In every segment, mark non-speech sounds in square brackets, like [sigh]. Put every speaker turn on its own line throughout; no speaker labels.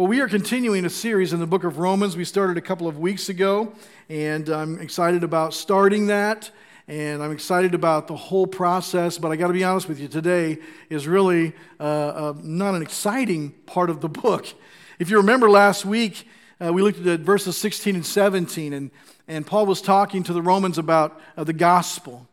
Well, we are continuing a series in the book of Romans. We started a couple of weeks ago, and I'm excited about starting that. And I'm excited about the whole process, but I got to be honest with you, today is really uh, uh, not an exciting part of the [laughs] book. If you remember last week, uh, we looked at verses 16 and 17, and, and Paul was talking to the Romans about uh, the gospel.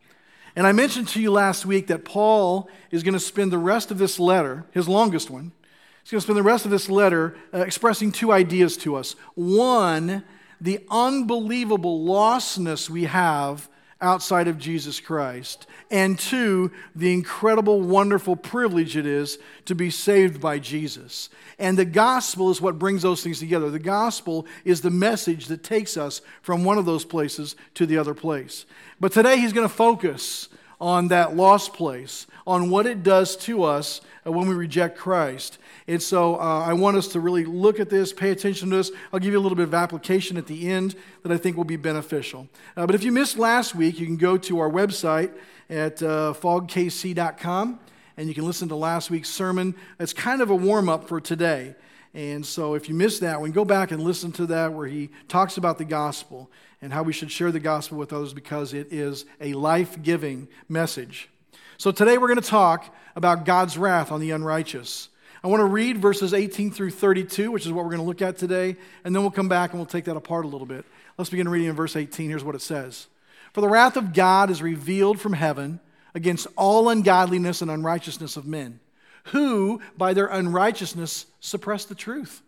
And I mentioned to you last week that Paul is going to spend the rest of this letter, his longest one, He's going to spend the rest of this letter uh, expressing two ideas to us. One, the unbelievable lostness we have outside of Jesus Christ. And two, the incredible, wonderful privilege it is to be saved by Jesus. And the gospel is what brings those things together. The gospel is the message that takes us from one of those places to the other place. But today he's going to focus on that lost place, on what it does to us when we reject Christ. And so uh, I want us to really look at this, pay attention to this. I'll give you a little bit of application at the end that I think will be beneficial. Uh, but if you missed last week, you can go to our website at uh, fogkc.com and you can listen to last week's sermon. It's kind of a warm up for today. And so if you missed that one, go back and listen to that where he talks about the gospel and how we should share the gospel with others because it is a life giving message. So today we're going to talk about God's wrath on the unrighteous. I want to read verses 18 through 32, which is what we're going to look at today, and then we'll come back and we'll take that apart a little bit. Let's begin reading in verse 18. Here's what it says For the wrath of God is revealed from heaven against all ungodliness and unrighteousness of men, who by their unrighteousness suppress the truth.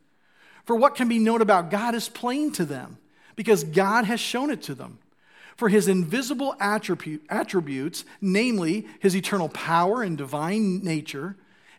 For what can be known about God is plain to them, because God has shown it to them. For his invisible attribute, attributes, namely his eternal power and divine nature,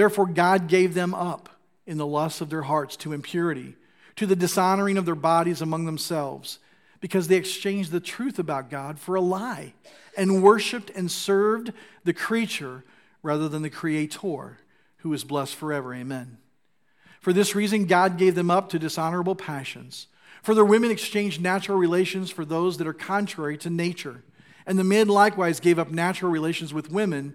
Therefore, God gave them up in the lusts of their hearts to impurity, to the dishonoring of their bodies among themselves, because they exchanged the truth about God for a lie and worshiped and served the creature rather than the Creator, who is blessed forever. Amen. For this reason, God gave them up to dishonorable passions. For their women exchanged natural relations for those that are contrary to nature. And the men likewise gave up natural relations with women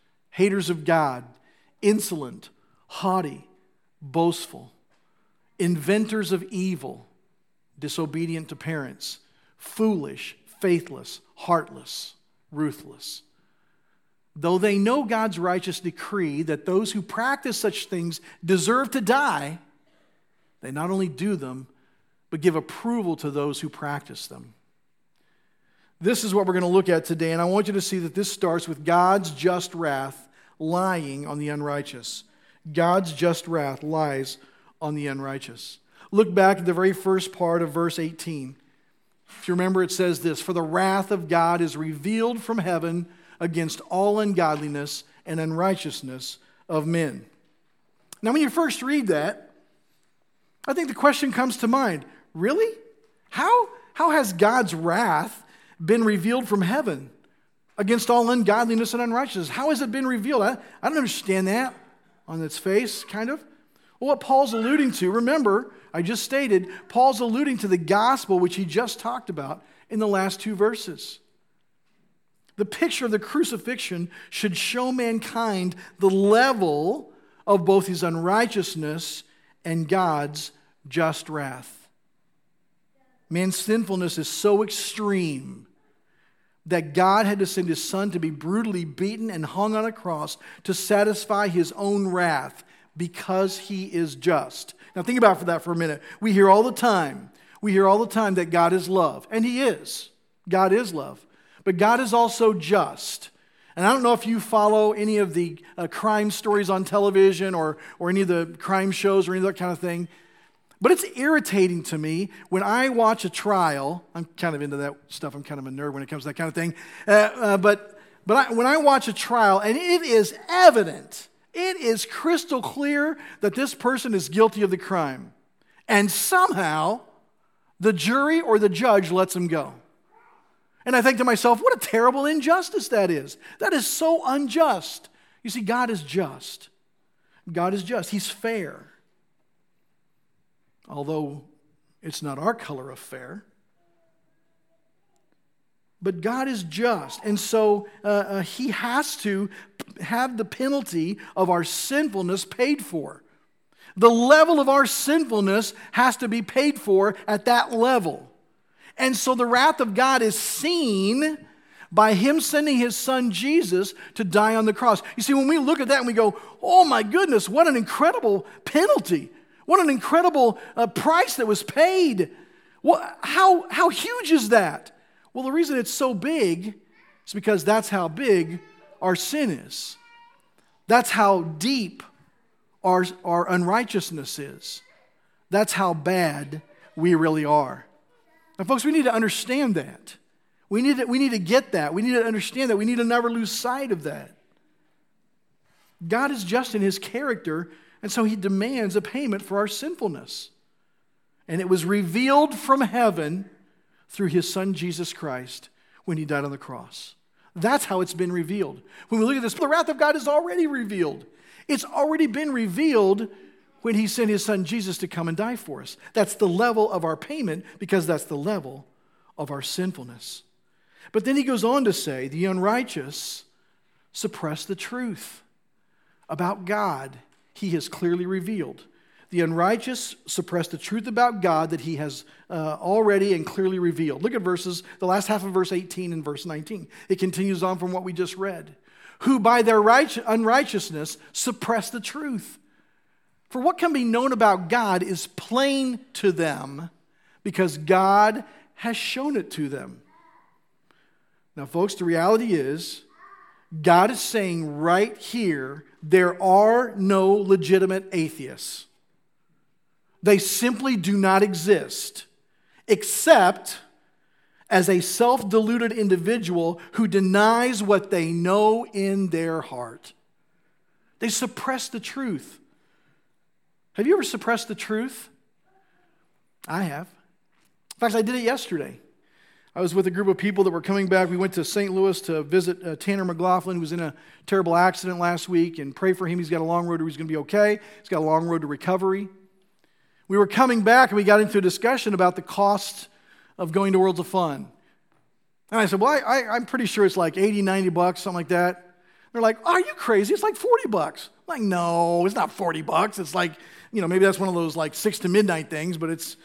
haters of God, insolent, haughty, boastful, inventors of evil, disobedient to parents, foolish, faithless, heartless, ruthless. Though they know God's righteous decree that those who practice such things deserve to die, they not only do them, but give approval to those who practice them. This is what we're going to look at today, and I want you to see that this starts with God's just wrath lying on the unrighteous. God's just wrath lies on the unrighteous. Look back at the very first part of verse 18. If you remember, it says this For the wrath of God is revealed from heaven against all ungodliness and unrighteousness of men. Now, when you first read that, I think the question comes to mind really? How, how has God's wrath been revealed from heaven against all ungodliness and unrighteousness. How has it been revealed? I, I don't understand that on its face, kind of. Well, what Paul's alluding to, remember, I just stated, Paul's alluding to the gospel which he just talked about in the last two verses. The picture of the crucifixion should show mankind the level of both his unrighteousness and God's just wrath. Man's sinfulness is so extreme that God had to send his son to be brutally beaten and hung on a cross to satisfy his own wrath because he is just. Now, think about for that for a minute. We hear all the time, we hear all the time that God is love, and He is. God is love. But God is also just. And I don't know if you follow any of the uh, crime stories on television or, or any of the crime shows or any of that kind of thing. But it's irritating to me when I watch a trial. I'm kind of into that stuff. I'm kind of a nerd when it comes to that kind of thing. Uh, uh, but but I, when I watch a trial and it is evident, it is crystal clear that this person is guilty of the crime, and somehow the jury or the judge lets him go. And I think to myself, what a terrible injustice that is. That is so unjust. You see, God is just. God is just. He's fair. Although it's not our color of fair. But God is just. And so uh, uh, He has to have the penalty of our sinfulness paid for. The level of our sinfulness has to be paid for at that level. And so the wrath of God is seen by him sending his son Jesus to die on the cross. You see, when we look at that and we go, oh my goodness, what an incredible penalty. What an incredible uh, price that was paid. How, how huge is that? Well, the reason it's so big is because that's how big our sin is. That's how deep our, our unrighteousness is. That's how bad we really are. And, folks, we need to understand that. We need to, we need to get that. We need to understand that. We need to never lose sight of that. God is just in his character, and so he demands a payment for our sinfulness. And it was revealed from heaven through his son Jesus Christ when he died on the cross. That's how it's been revealed. When we look at this, the wrath of God is already revealed. It's already been revealed when he sent his son Jesus to come and die for us. That's the level of our payment because that's the level of our sinfulness. But then he goes on to say, the unrighteous suppress the truth about God he has clearly revealed. The unrighteous suppress the truth about God that he has uh, already and clearly revealed. Look at verses, the last half of verse 18 and verse 19. It continues on from what we just read. Who by their right, unrighteousness suppress the truth. For what can be known about God is plain to them because God has shown it to them. Now, folks, the reality is God is saying right here there are no legitimate atheists. They simply do not exist, except as a self deluded individual who denies what they know in their heart. They suppress the truth. Have you ever suppressed the truth? I have. In fact, I did it yesterday. I was with a group of people that were coming back. We went to St. Louis to visit uh, Tanner McLaughlin, who was in a terrible accident last week, and pray for him. He's got a long road to he's going to be okay. He's got a long road to recovery we were coming back and we got into a discussion about the cost of going to Worlds of Fun. And I said, Well, I, am pretty sure it's like 80, 90 bucks, something like that. They're like, Are you crazy? It's like 40 bucks. I'm like, no, it's not 40 bucks. It's like, you know, maybe that's one of those like six to midnight things, but it's.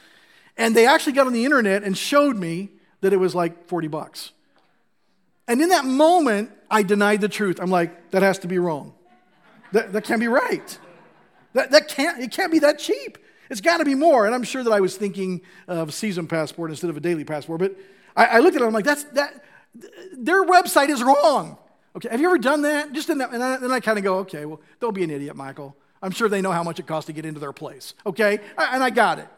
And they actually got on the internet and showed me that it was like 40 bucks. And in that moment, I denied the truth. I'm like, that has to be wrong. That, that can't be right. That, that can't, it can't be that cheap. It's got to be more. And I'm sure that I was thinking of a season passport instead of a daily passport. But I, I looked at it, I'm like, that's that. Their website is wrong. Okay, have you ever done that? Just in that, and then I kind of go, okay, well, don't be an idiot, Michael. I'm sure they know how much it costs to get into their place. Okay, and I got it.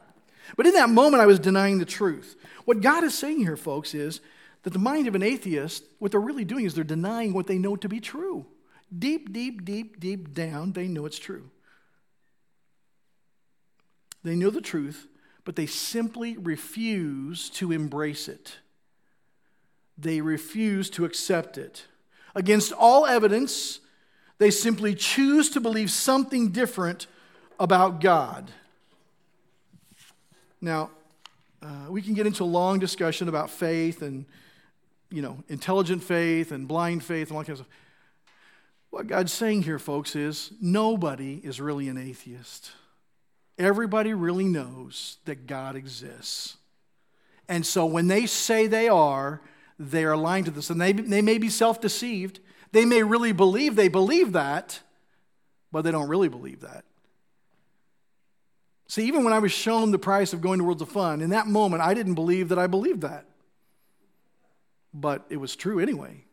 But in that moment, I was denying the truth. What God is saying here, folks, is that the mind of an atheist, what they're really doing is they're denying what they know to be true. Deep, deep, deep, deep down, they know it's true. They know the truth, but they simply refuse to embrace it. They refuse to accept it. Against all evidence, they simply choose to believe something different about God. Now, uh, we can get into a long discussion about faith and, you know, intelligent faith and blind faith and all kinds of stuff. What God's saying here, folks, is nobody is really an atheist everybody really knows that God exists. And so when they say they are, they are lying to this. And they, they may be self deceived. They may really believe they believe that, but they don't really believe that. See, even when I was shown the price of going to Worlds of Fun, in that moment, I didn't believe that I believed that. But it was true anyway.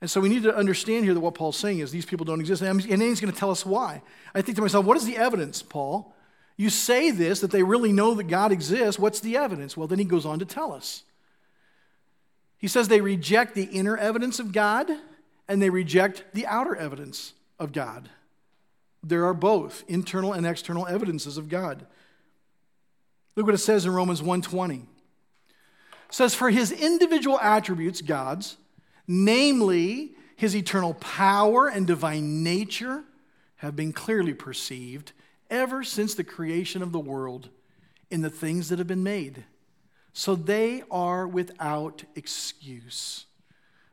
And so we need to understand here that what Paul's saying is these people don't exist. And then he's going to tell us why. I think to myself, what is the evidence, Paul? You say this, that they really know that God exists. What's the evidence? Well, then he goes on to tell us. He says they reject the inner evidence of God and they reject the outer evidence of God. There are both internal and external evidences of God. Look what it says in Romans 1:20. It says for his individual attributes, God's, namely his eternal power and divine nature, have been clearly perceived ever since the creation of the world in the things that have been made. So they are without excuse.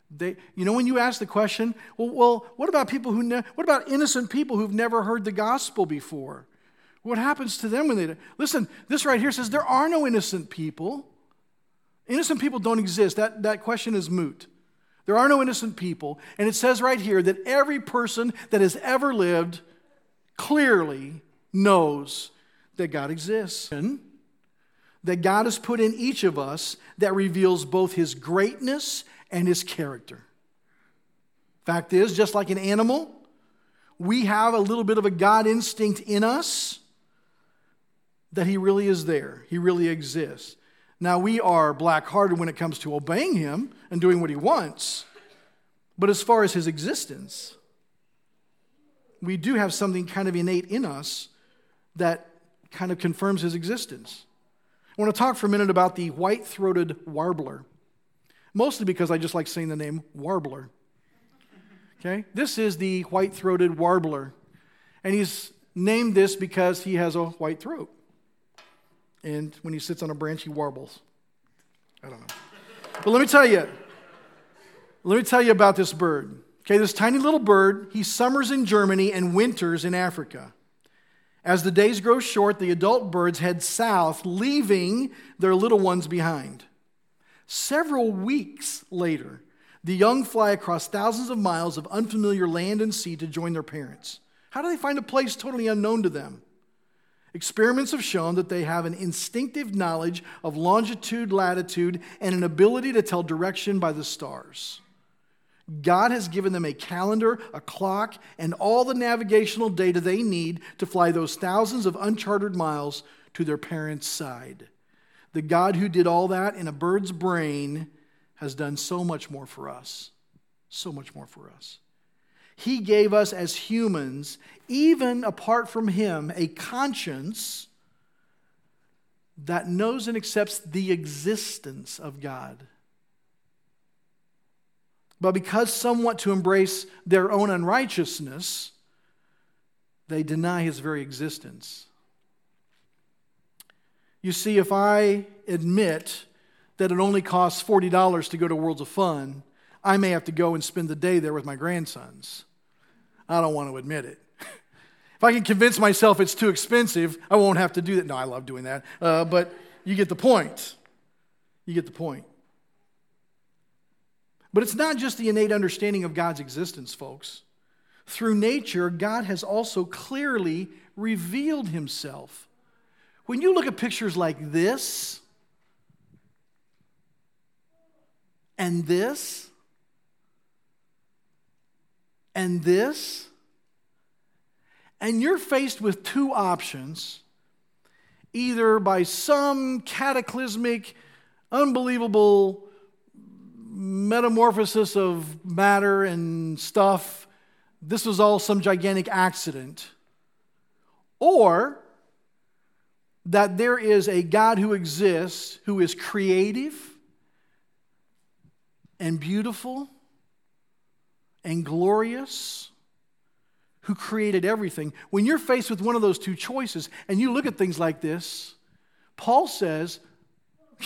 They, you know, when you ask the question, well, well what about people who, ne- what about innocent people who've never heard the gospel before? What happens to them when they, listen, this right here says there are no innocent people. Innocent people don't exist. That, that question is moot. There are no innocent people. And it says right here that every person that has ever lived clearly knows that God exists. And that God has put in each of us that reveals both his greatness and his character. Fact is, just like an animal, we have a little bit of a God instinct in us that he really is there, he really exists. Now, we are black hearted when it comes to obeying him and doing what he wants, but as far as his existence, we do have something kind of innate in us that kind of confirms his existence. I want to talk for a minute about the white throated warbler, mostly because I just like saying the name warbler. Okay? This is the white throated warbler. And he's named this because he has a white throat. And when he sits on a branch, he warbles. I don't know. But let me tell you, let me tell you about this bird. Okay, this tiny little bird, he summers in Germany and winters in Africa. As the days grow short, the adult birds head south, leaving their little ones behind. Several weeks later, the young fly across thousands of miles of unfamiliar land and sea to join their parents. How do they find a place totally unknown to them? Experiments have shown that they have an instinctive knowledge of longitude, latitude, and an ability to tell direction by the stars. God has given them a calendar, a clock, and all the navigational data they need to fly those thousands of uncharted miles to their parents' side. The God who did all that in a bird's brain has done so much more for us. So much more for us. He gave us as humans, even apart from Him, a conscience that knows and accepts the existence of God. But because some want to embrace their own unrighteousness, they deny his very existence. You see, if I admit that it only costs $40 to go to Worlds of Fun, I may have to go and spend the day there with my grandsons. I don't want to admit it. if I can convince myself it's too expensive, I won't have to do that. No, I love doing that. Uh, but you get the point. You get the point. But it's not just the innate understanding of God's existence, folks. Through nature, God has also clearly revealed himself. When you look at pictures like this and this and this, and you're faced with two options either by some cataclysmic, unbelievable metamorphosis of matter and stuff, this was all some gigantic accident. Or that there is a God who exists who is creative and beautiful and glorious, who created everything. When you're faced with one of those two choices and you look at things like this, Paul says,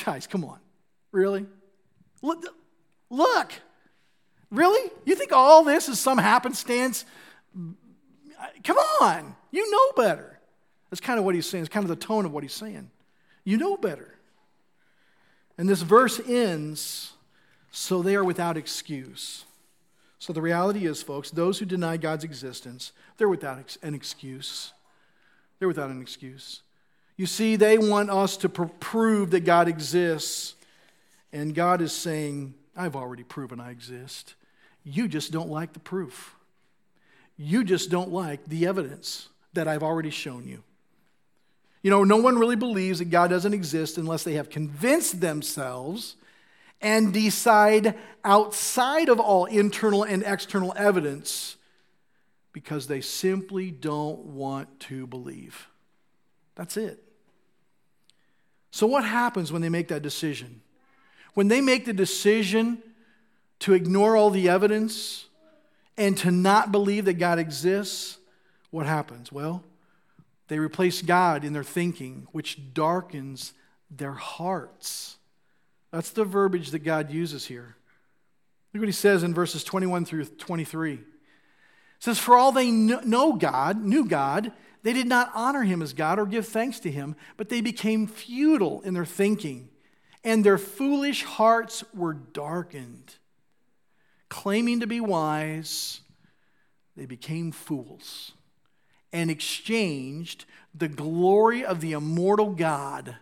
guys, come on, really? Look, really? You think all this is some happenstance? Come on, you know better. That's kind of what he's saying. It's kind of the tone of what he's saying. You know better. And this verse ends so they are without excuse. So the reality is, folks, those who deny God's existence, they're without an excuse. They're without an excuse. You see, they want us to pr- prove that God exists. And God is saying, I've already proven I exist. You just don't like the proof. You just don't like the evidence that I've already shown you. You know, no one really believes that God doesn't exist unless they have convinced themselves and decide outside of all internal and external evidence because they simply don't want to believe. That's it. So, what happens when they make that decision? When they make the decision to ignore all the evidence and to not believe that God exists, what happens? Well, they replace God in their thinking, which darkens their hearts. That's the verbiage that God uses here. Look what he says in verses 21 through 23. It says, For all they know God, knew God, they did not honor him as God or give thanks to him, but they became futile in their thinking, and their foolish hearts were darkened. Claiming to be wise, they became fools and exchanged the glory of the immortal God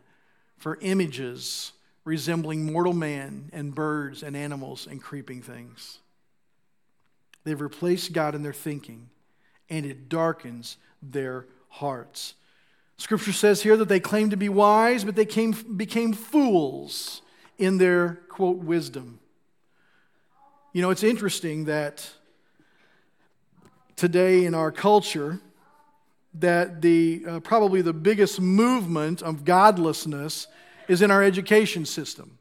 for images resembling mortal man and birds and animals and creeping things. They've replaced God in their thinking, and it darkens their hearts. Scripture says here that they claimed to be wise, but they came, became fools in their, quote, wisdom. You know, it's interesting that today in our culture, that the, uh, probably the biggest movement of godlessness is in our education system.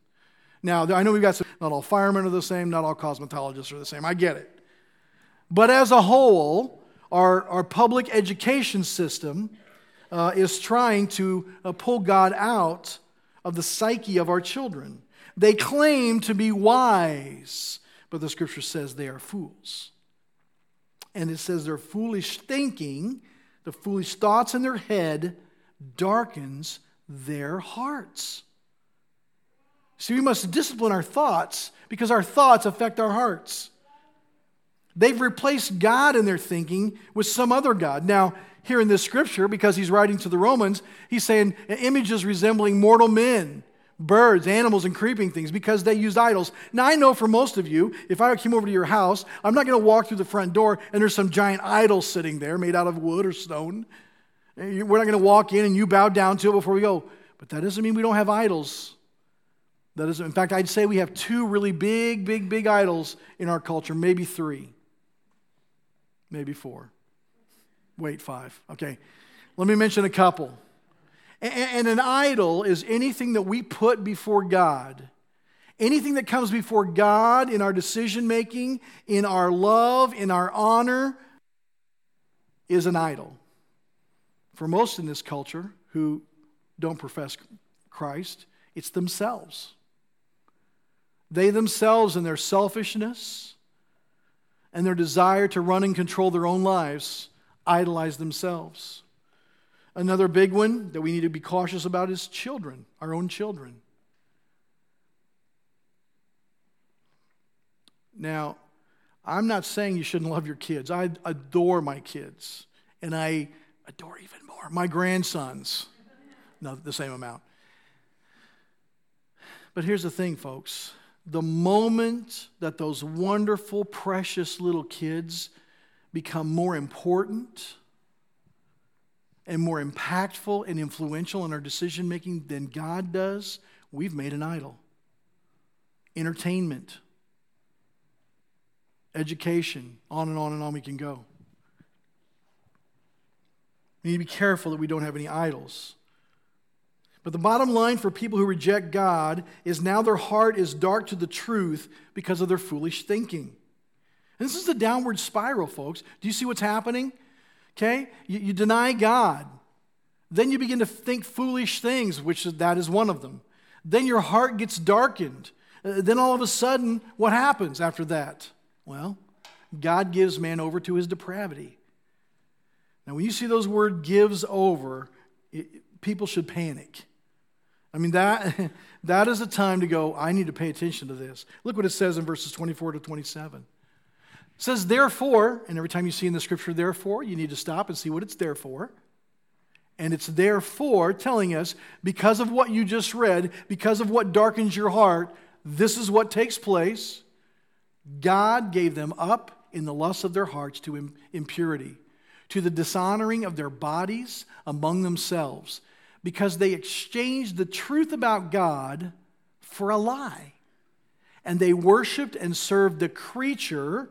Now, I know we've got some, not all firemen are the same, not all cosmetologists are the same. I get it. But as a whole, our, our public education system uh, is trying to uh, pull God out of the psyche of our children. They claim to be wise, but the scripture says they are fools. And it says their foolish thinking, the foolish thoughts in their head, darkens their hearts. See, we must discipline our thoughts because our thoughts affect our hearts. They've replaced God in their thinking with some other God. Now, here in this scripture, because he's writing to the Romans, he's saying images resembling mortal men, birds, animals, and creeping things because they used idols. Now, I know for most of you, if I came over to your house, I'm not going to walk through the front door and there's some giant idol sitting there made out of wood or stone. Eh, we're not going to walk in and you bow down to it before we go. But that doesn't mean we don't have idols. That is, in fact, I'd say we have two really big, big, big idols in our culture, maybe three, maybe four. Wait, five. Okay. Let me mention a couple. And an idol is anything that we put before God. Anything that comes before God in our decision making, in our love, in our honor, is an idol for most in this culture who don't profess Christ, it's themselves. They themselves, in their selfishness and their desire to run and control their own lives, idolize themselves. Another big one that we need to be cautious about is children, our own children. Now, I'm not saying you shouldn't love your kids. I adore my kids, and I adore even more. My grandsons, no, the same amount. But here's the thing, folks. The moment that those wonderful, precious little kids become more important and more impactful and influential in our decision making than God does, we've made an idol. Entertainment, education, on and on and on we can go. We need to be careful that we don't have any idols. But the bottom line for people who reject God is now their heart is dark to the truth because of their foolish thinking. And this is the downward spiral, folks. Do you see what's happening? Okay? You, you deny God. Then you begin to think foolish things, which that is one of them. Then your heart gets darkened. Uh, then all of a sudden, what happens after that? Well, God gives man over to his depravity. Now, when you see those word gives over, it, people should panic. I mean, that, [laughs] that is a time to go, I need to pay attention to this. Look what it says in verses 24 to 27. It says, therefore, and every time you see in the scripture, therefore, you need to stop and see what it's there for. And it's therefore telling us, because of what you just read, because of what darkens your heart, this is what takes place. God gave them up in the lusts of their hearts to impurity, to the dishonoring of their bodies among themselves, because they exchanged the truth about God for a lie. And they worshiped and served the creature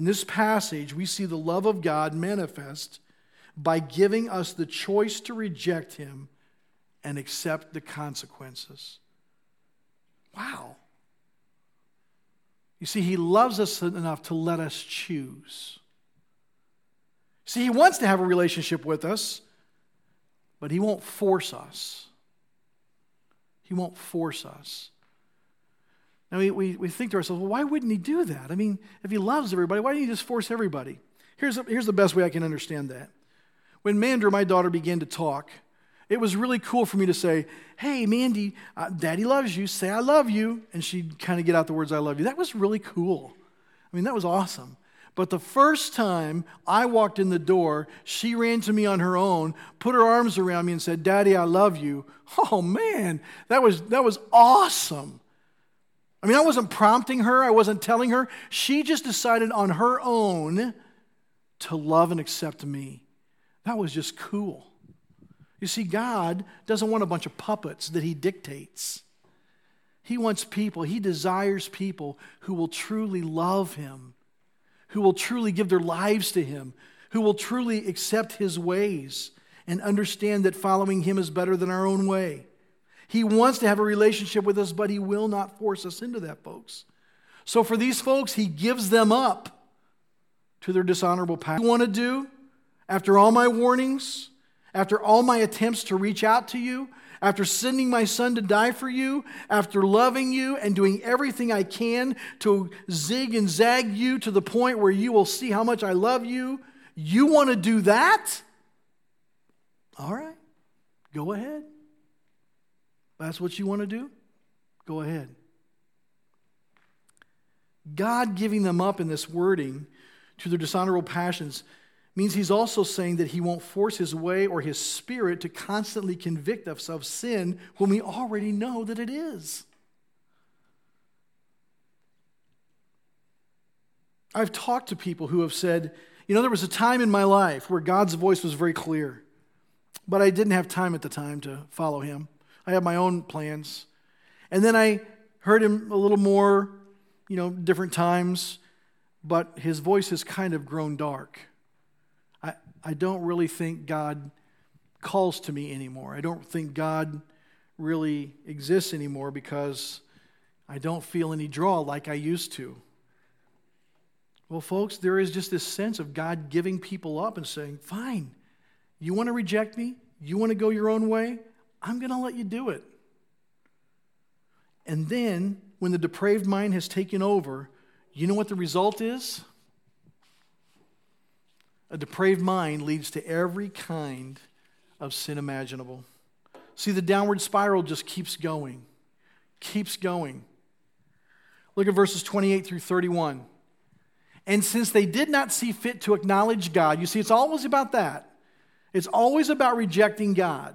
In this passage, we see the love of God manifest by giving us the choice to reject Him and accept the consequences. Wow. You see, He loves us enough to let us choose. See, He wants to have a relationship with us, but He won't force us. He won't force us. Now, we, we, we think to ourselves, well, why wouldn't He do that? I mean, if He loves everybody, why didn't He just force everybody? Here's, a, here's the best way I can understand that. When Mandra, my daughter, began to talk, it was really cool for me to say, Hey, Mandy, uh, Daddy loves you. Say, I love you. And she'd kind of get out the words, I love you. That was really cool. I mean, that was awesome. But the first time I walked in the door, she ran to me on her own, put her arms around me, and said, Daddy, I love you. Oh, man, that was, that was awesome. I mean, I wasn't prompting her, I wasn't telling her. She just decided on her own to love and accept me. That was just cool. You see, God doesn't want a bunch of puppets that He dictates. He wants people, He desires people who will truly love Him, who will truly give their lives to Him, who will truly accept His ways and understand that following Him is better than our own way. He wants to have a relationship with us, but He will not force us into that, folks. So for these folks, He gives them up to their dishonorable. What you want to do after all my warnings? After all my attempts to reach out to you, after sending my son to die for you, after loving you and doing everything I can to zig and zag you to the point where you will see how much I love you, you want to do that? All right, go ahead. That's what you want to do? Go ahead. God giving them up in this wording to their dishonorable passions means he's also saying that he won't force his way or his spirit to constantly convict us of sin when we already know that it is. I've talked to people who have said, you know, there was a time in my life where God's voice was very clear, but I didn't have time at the time to follow him. I have my own plans. And then I heard him a little more, you know, different times, but his voice has kind of grown dark. I, I don't really think God calls to me anymore. I don't think God really exists anymore because I don't feel any draw like I used to. Well, folks, there is just this sense of God giving people up and saying, Fine, you want to reject me? You want to go your own way? I'm going to let you do it. And then, when the depraved mind has taken over, you know what the result is? A depraved mind leads to every kind of sin imaginable. See, the downward spiral just keeps going, keeps going. Look at verses 28 through 31. And since they did not see fit to acknowledge God, you see, it's always about that. It's always about rejecting God.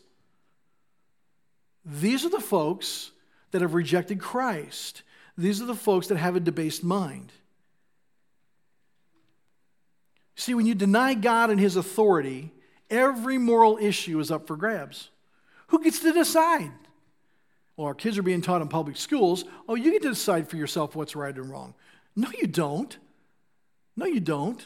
These are the folks that have rejected Christ. These are the folks that have a debased mind. See, when you deny God and His authority Every moral issue is up for grabs. Who gets to decide? Well, our kids are being taught in public schools. Oh, you get to decide for yourself what's right and wrong. No, you don't. No, you don't.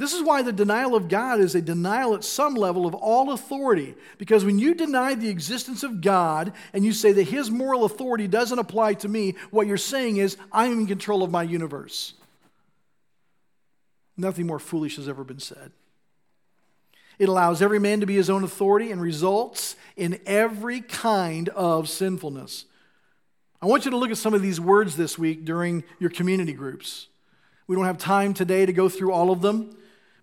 This is why the denial of God is a denial at some level of all authority. Because when you deny the existence of God and you say that His moral authority doesn't apply to me, what you're saying is, I'm in control of my universe. Nothing more foolish has ever been said. It allows every man to be his own authority and results in every kind of sinfulness. I want you to look at some of these words this week during your community groups. We don't have time today to go through all of them.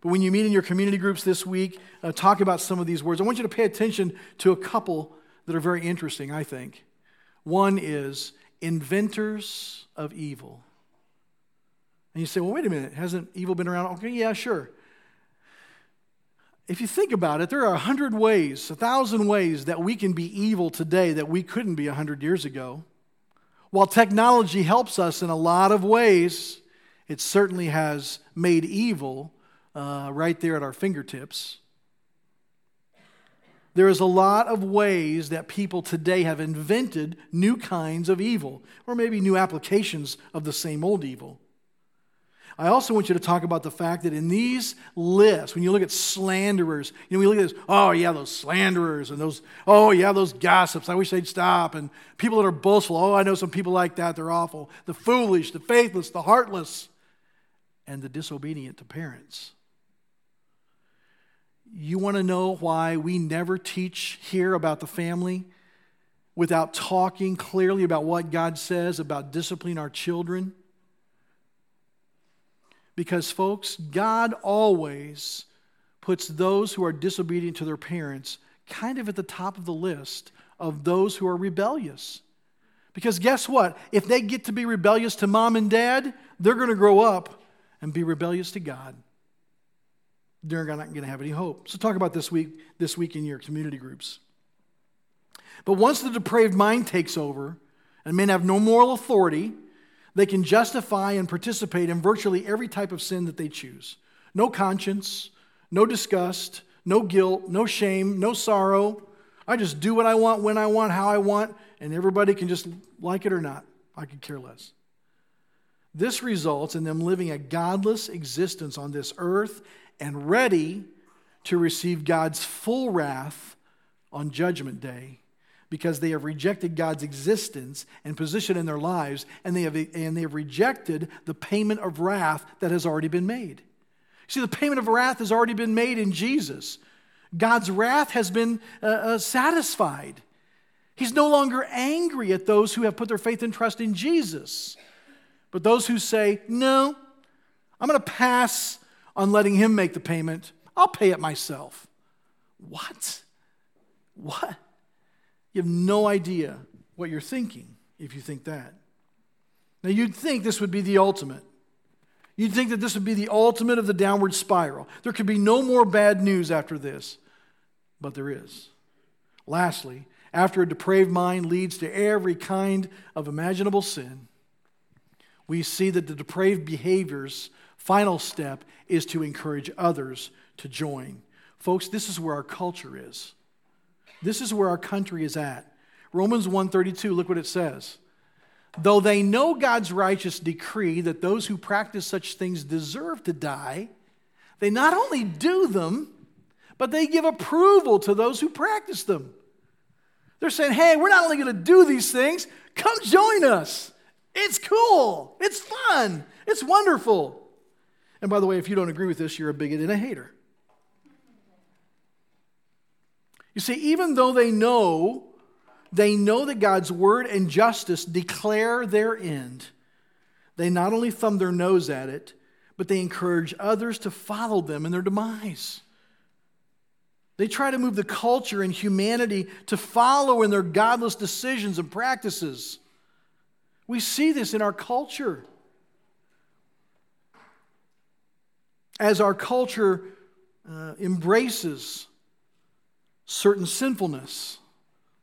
But when you meet in your community groups this week, uh, talk about some of these words. I want you to pay attention to a couple that are very interesting, I think. One is inventors of evil. And you say, well, wait a minute, hasn't evil been around? Okay, yeah, sure. If you think about it, there are a hundred ways, a thousand ways that we can be evil today that we couldn't be a hundred years ago. While technology helps us in a lot of ways, it certainly has made evil uh, right there at our fingertips. There is a lot of ways that people today have invented new kinds of evil, or maybe new applications of the same old evil. I also want you to talk about the fact that in these lists, when you look at slanderers, you know, we look at this, oh, yeah, those slanderers, and those, oh, yeah, those gossips, I wish they'd stop, and people that are boastful, oh, I know some people like that, they're awful. The foolish, the faithless, the heartless, and the disobedient to parents. You want to know why we never teach here about the family without talking clearly about what God says about disciplining our children? Because, folks, God always puts those who are disobedient to their parents kind of at the top of the list of those who are rebellious. Because guess what? If they get to be rebellious to mom and dad, they're going to grow up and be rebellious to God they're not going to have any hope. So talk about this week, this week in your community groups. But once the depraved mind takes over and men have no moral authority, they can justify and participate in virtually every type of sin that they choose. No conscience, no disgust, no guilt, no shame, no sorrow. I just do what I want, when I want, how I want, and everybody can just like it or not. I could care less. This results in them living a godless existence on this earth and ready to receive God's full wrath on Judgment Day because they have rejected God's existence and position in their lives, and they have, and they have rejected the payment of wrath that has already been made. See, the payment of wrath has already been made in Jesus. God's wrath has been uh, uh, satisfied. He's no longer angry at those who have put their faith and trust in Jesus. But those who say, no, I'm going to pass on letting him make the payment. I'll pay it myself. What? What? You have no idea what you're thinking if you think that. Now, you'd think this would be the ultimate. You'd think that this would be the ultimate of the downward spiral. There could be no more bad news after this, but there is. Lastly, after a depraved mind leads to every kind of imaginable sin, we see that the depraved behaviors Final step is to encourage others to join. Folks, this is where our culture is. This is where our country is at. Romans 1:32, look what it says. Though they know God's righteous decree that those who practice such things deserve to die, they not only do them, but they give approval to those who practice them. They're saying, hey, we're not only going to do these things, come join us. It's cool. It's fun. It's wonderful. And by the way, if you don't agree with this, you're a bigot and a hater. You see, even though they know, they know that God's word and justice declare their end, they not only thumb their nose at it, but they encourage others to follow them in their demise. They try to move the culture and humanity to follow in their godless decisions and practices. We see this in our culture. As our culture uh, embraces certain sinfulness,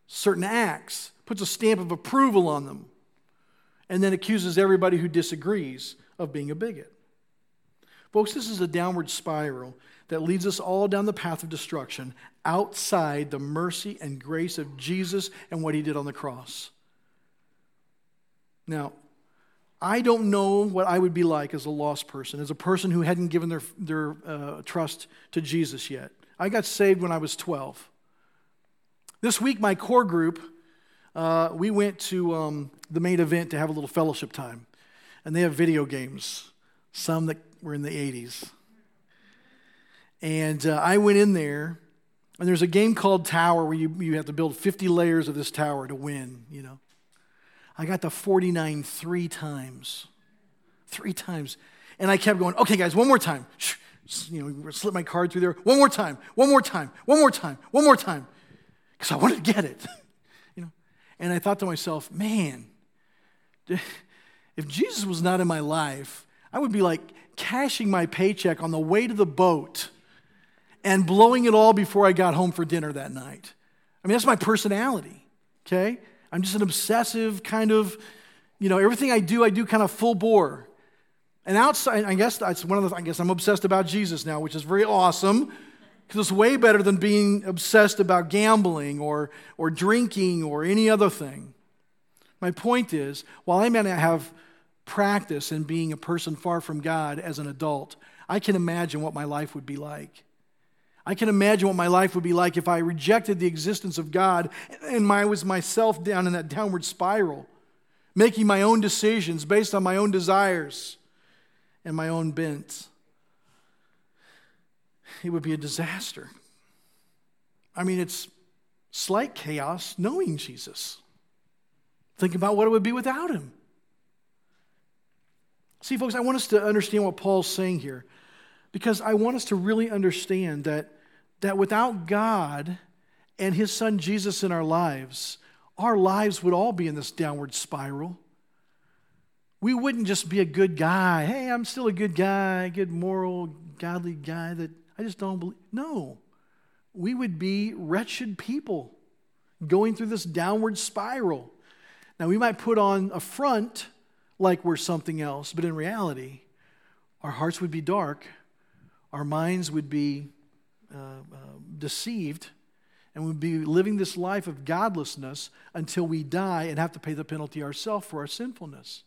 certain acts, puts a stamp of approval on them, and then accuses everybody who disagrees of being a bigot. Folks, this is a downward spiral that leads us all down the path of destruction outside the mercy and grace of Jesus and what he did on the cross. Now, I don't know what I would be like as a lost person, as a person who hadn't given their, their uh, trust to Jesus yet. I got saved when I was 12. This week, my core group, uh, we went to um, the main event to have a little fellowship time. And they have video games, some that were in the 80s. And uh, I went in there, and there's a game called Tower where you, you have to build 50 layers of this tower to win, you know. I got to 49 three times. Three times. And I kept going, okay, guys, one more time. You know, slip my card through there. One more time, one more time, one more time, one more time. Because I wanted to get it. [laughs] you know. And I thought to myself, man, [laughs] if Jesus was not in my life, I would be like cashing my paycheck on the way to the boat and blowing it all before I got home for dinner that night. I mean, that's my personality, okay? I'm just an obsessive kind of, you know, everything I do, I do kind of full bore. And outside, I guess that's one of the, I guess I'm obsessed about Jesus now, which is very awesome because it's way better than being obsessed about gambling or, or drinking or any other thing. My point is, while I may not have practice in being a person far from God as an adult, I can imagine what my life would be like. I can imagine what my life would be like if I rejected the existence of God and I was myself down in that downward spiral, making my own decisions based on my own desires and my own bent. It would be a disaster. I mean, it's slight chaos knowing Jesus. Think about what it would be without him. See, folks, I want us to understand what Paul's saying here because I want us to really understand that that without God and his son Jesus in our lives, our lives would all be in this downward spiral. We wouldn't just be a good guy. Hey, I'm still a good guy, good moral, godly guy that I just don't believe. No. We would be wretched people going through this downward spiral. Now, we might put on a front like we're something else, but in reality, our hearts would be dark, our minds would be uh, uh, deceived and we'd be living this life of godlessness until we die and have to pay the penalty ourselves for our sinfulness.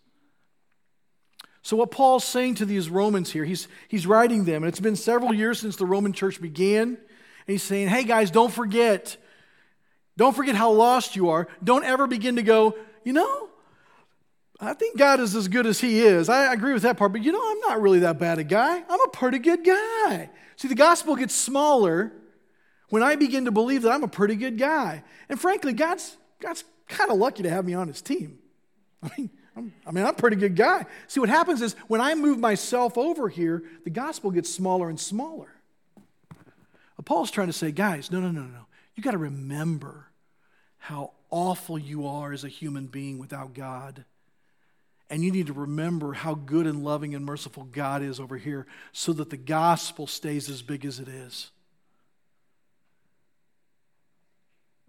So, what Paul's saying to these Romans here, he's, he's writing them, and it's been several years since the Roman church began. And he's saying, hey guys, don't forget. Don't forget how lost you are. Don't ever begin to go, you know, I think God is as good as He is. I agree with that part, but you know, I'm not really that bad a guy. I'm a pretty good guy. See, the gospel gets smaller when I begin to believe that I'm a pretty good guy. And frankly, God's, God's kind of lucky to have me on his team. [laughs] I mean, I'm, I mean, I'm a pretty good guy. See, what happens is when I move myself over here, the gospel gets smaller and smaller. But Paul's trying to say, guys, no, no, no, no. You got to remember how awful you are as a human being without God. And you need to remember how good and loving and merciful God is over here so that the gospel stays as big as it is.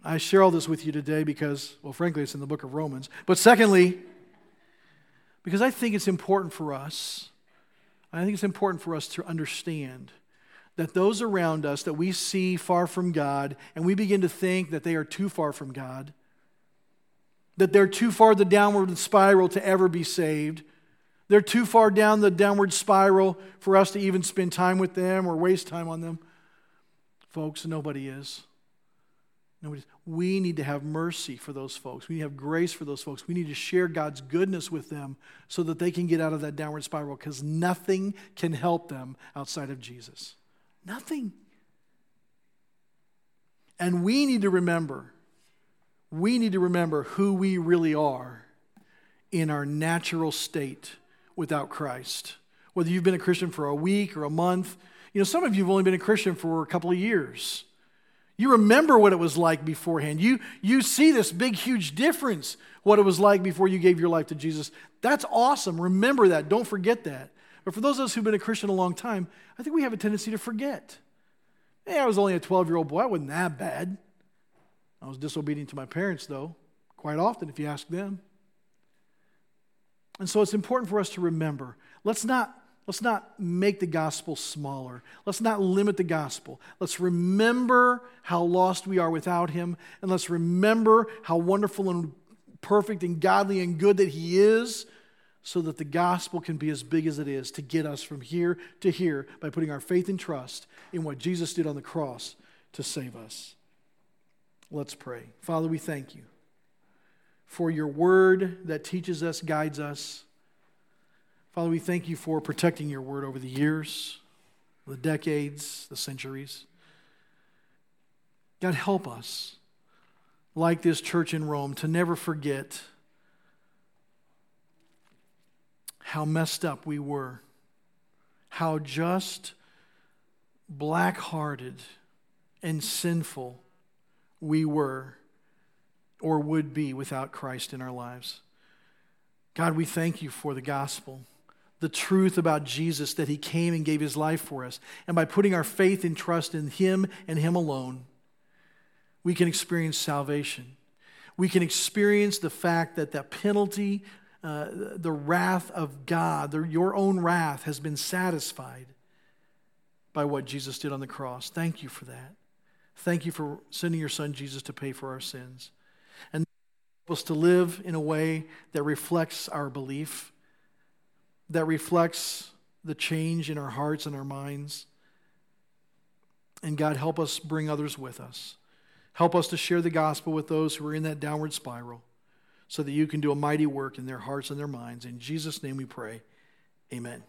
I share all this with you today because, well, frankly, it's in the book of Romans. But secondly, because I think it's important for us, I think it's important for us to understand that those around us that we see far from God and we begin to think that they are too far from God, that they're too far the downward spiral to ever be saved. They're too far down the downward spiral for us to even spend time with them or waste time on them. Folks, nobody is. Nobody. We need to have mercy for those folks. We need to have grace for those folks. We need to share God's goodness with them so that they can get out of that downward spiral because nothing can help them outside of Jesus. Nothing. And we need to remember we need to remember who we really are in our natural state without Christ. Whether you've been a Christian for a week or a month, you know, some of you have only been a Christian for a couple of years. You remember what it was like beforehand. You, you see this big, huge difference, what it was like before you gave your life to Jesus. That's awesome. Remember that. Don't forget that. But for those of us who've been a Christian a long time, I think we have a tendency to forget. Hey, I was only a 12 year old boy. I wasn't that bad. I was disobedient to my parents, though, quite often, if you ask them. And so it's important for us to remember let's not, Let's not make the gospel smaller. Let's not limit the gospel. Let's remember how lost we are without Him, and let's remember how wonderful and perfect and godly and good that He is, so that the gospel can be as big as it is to get us from here to here by putting our faith and trust in what Jesus did on the cross to save us. Let's pray. Father, we thank you for your word that teaches us, guides us. Father, we thank you for protecting your word over the years, the decades, the centuries. God, help us, like this church in Rome, to never forget how messed up we were, how just black hearted and sinful we were or would be without Christ in our lives. God, we thank you for the gospel the truth about Jesus that he came and gave his life for us. And by putting our faith and trust in him and him alone, we can experience salvation. We can experience the fact that the penalty, uh, the wrath of God, the, your own wrath, has been satisfied by what Jesus did on the cross. Thank you for that. Thank you for sending your son Jesus to pay for our sins. And help us to live in a way that reflects our belief that reflects the change in our hearts and our minds. And God, help us bring others with us. Help us to share the gospel with those who are in that downward spiral so that you can do a mighty work in their hearts and their minds. In Jesus' name we pray. Amen.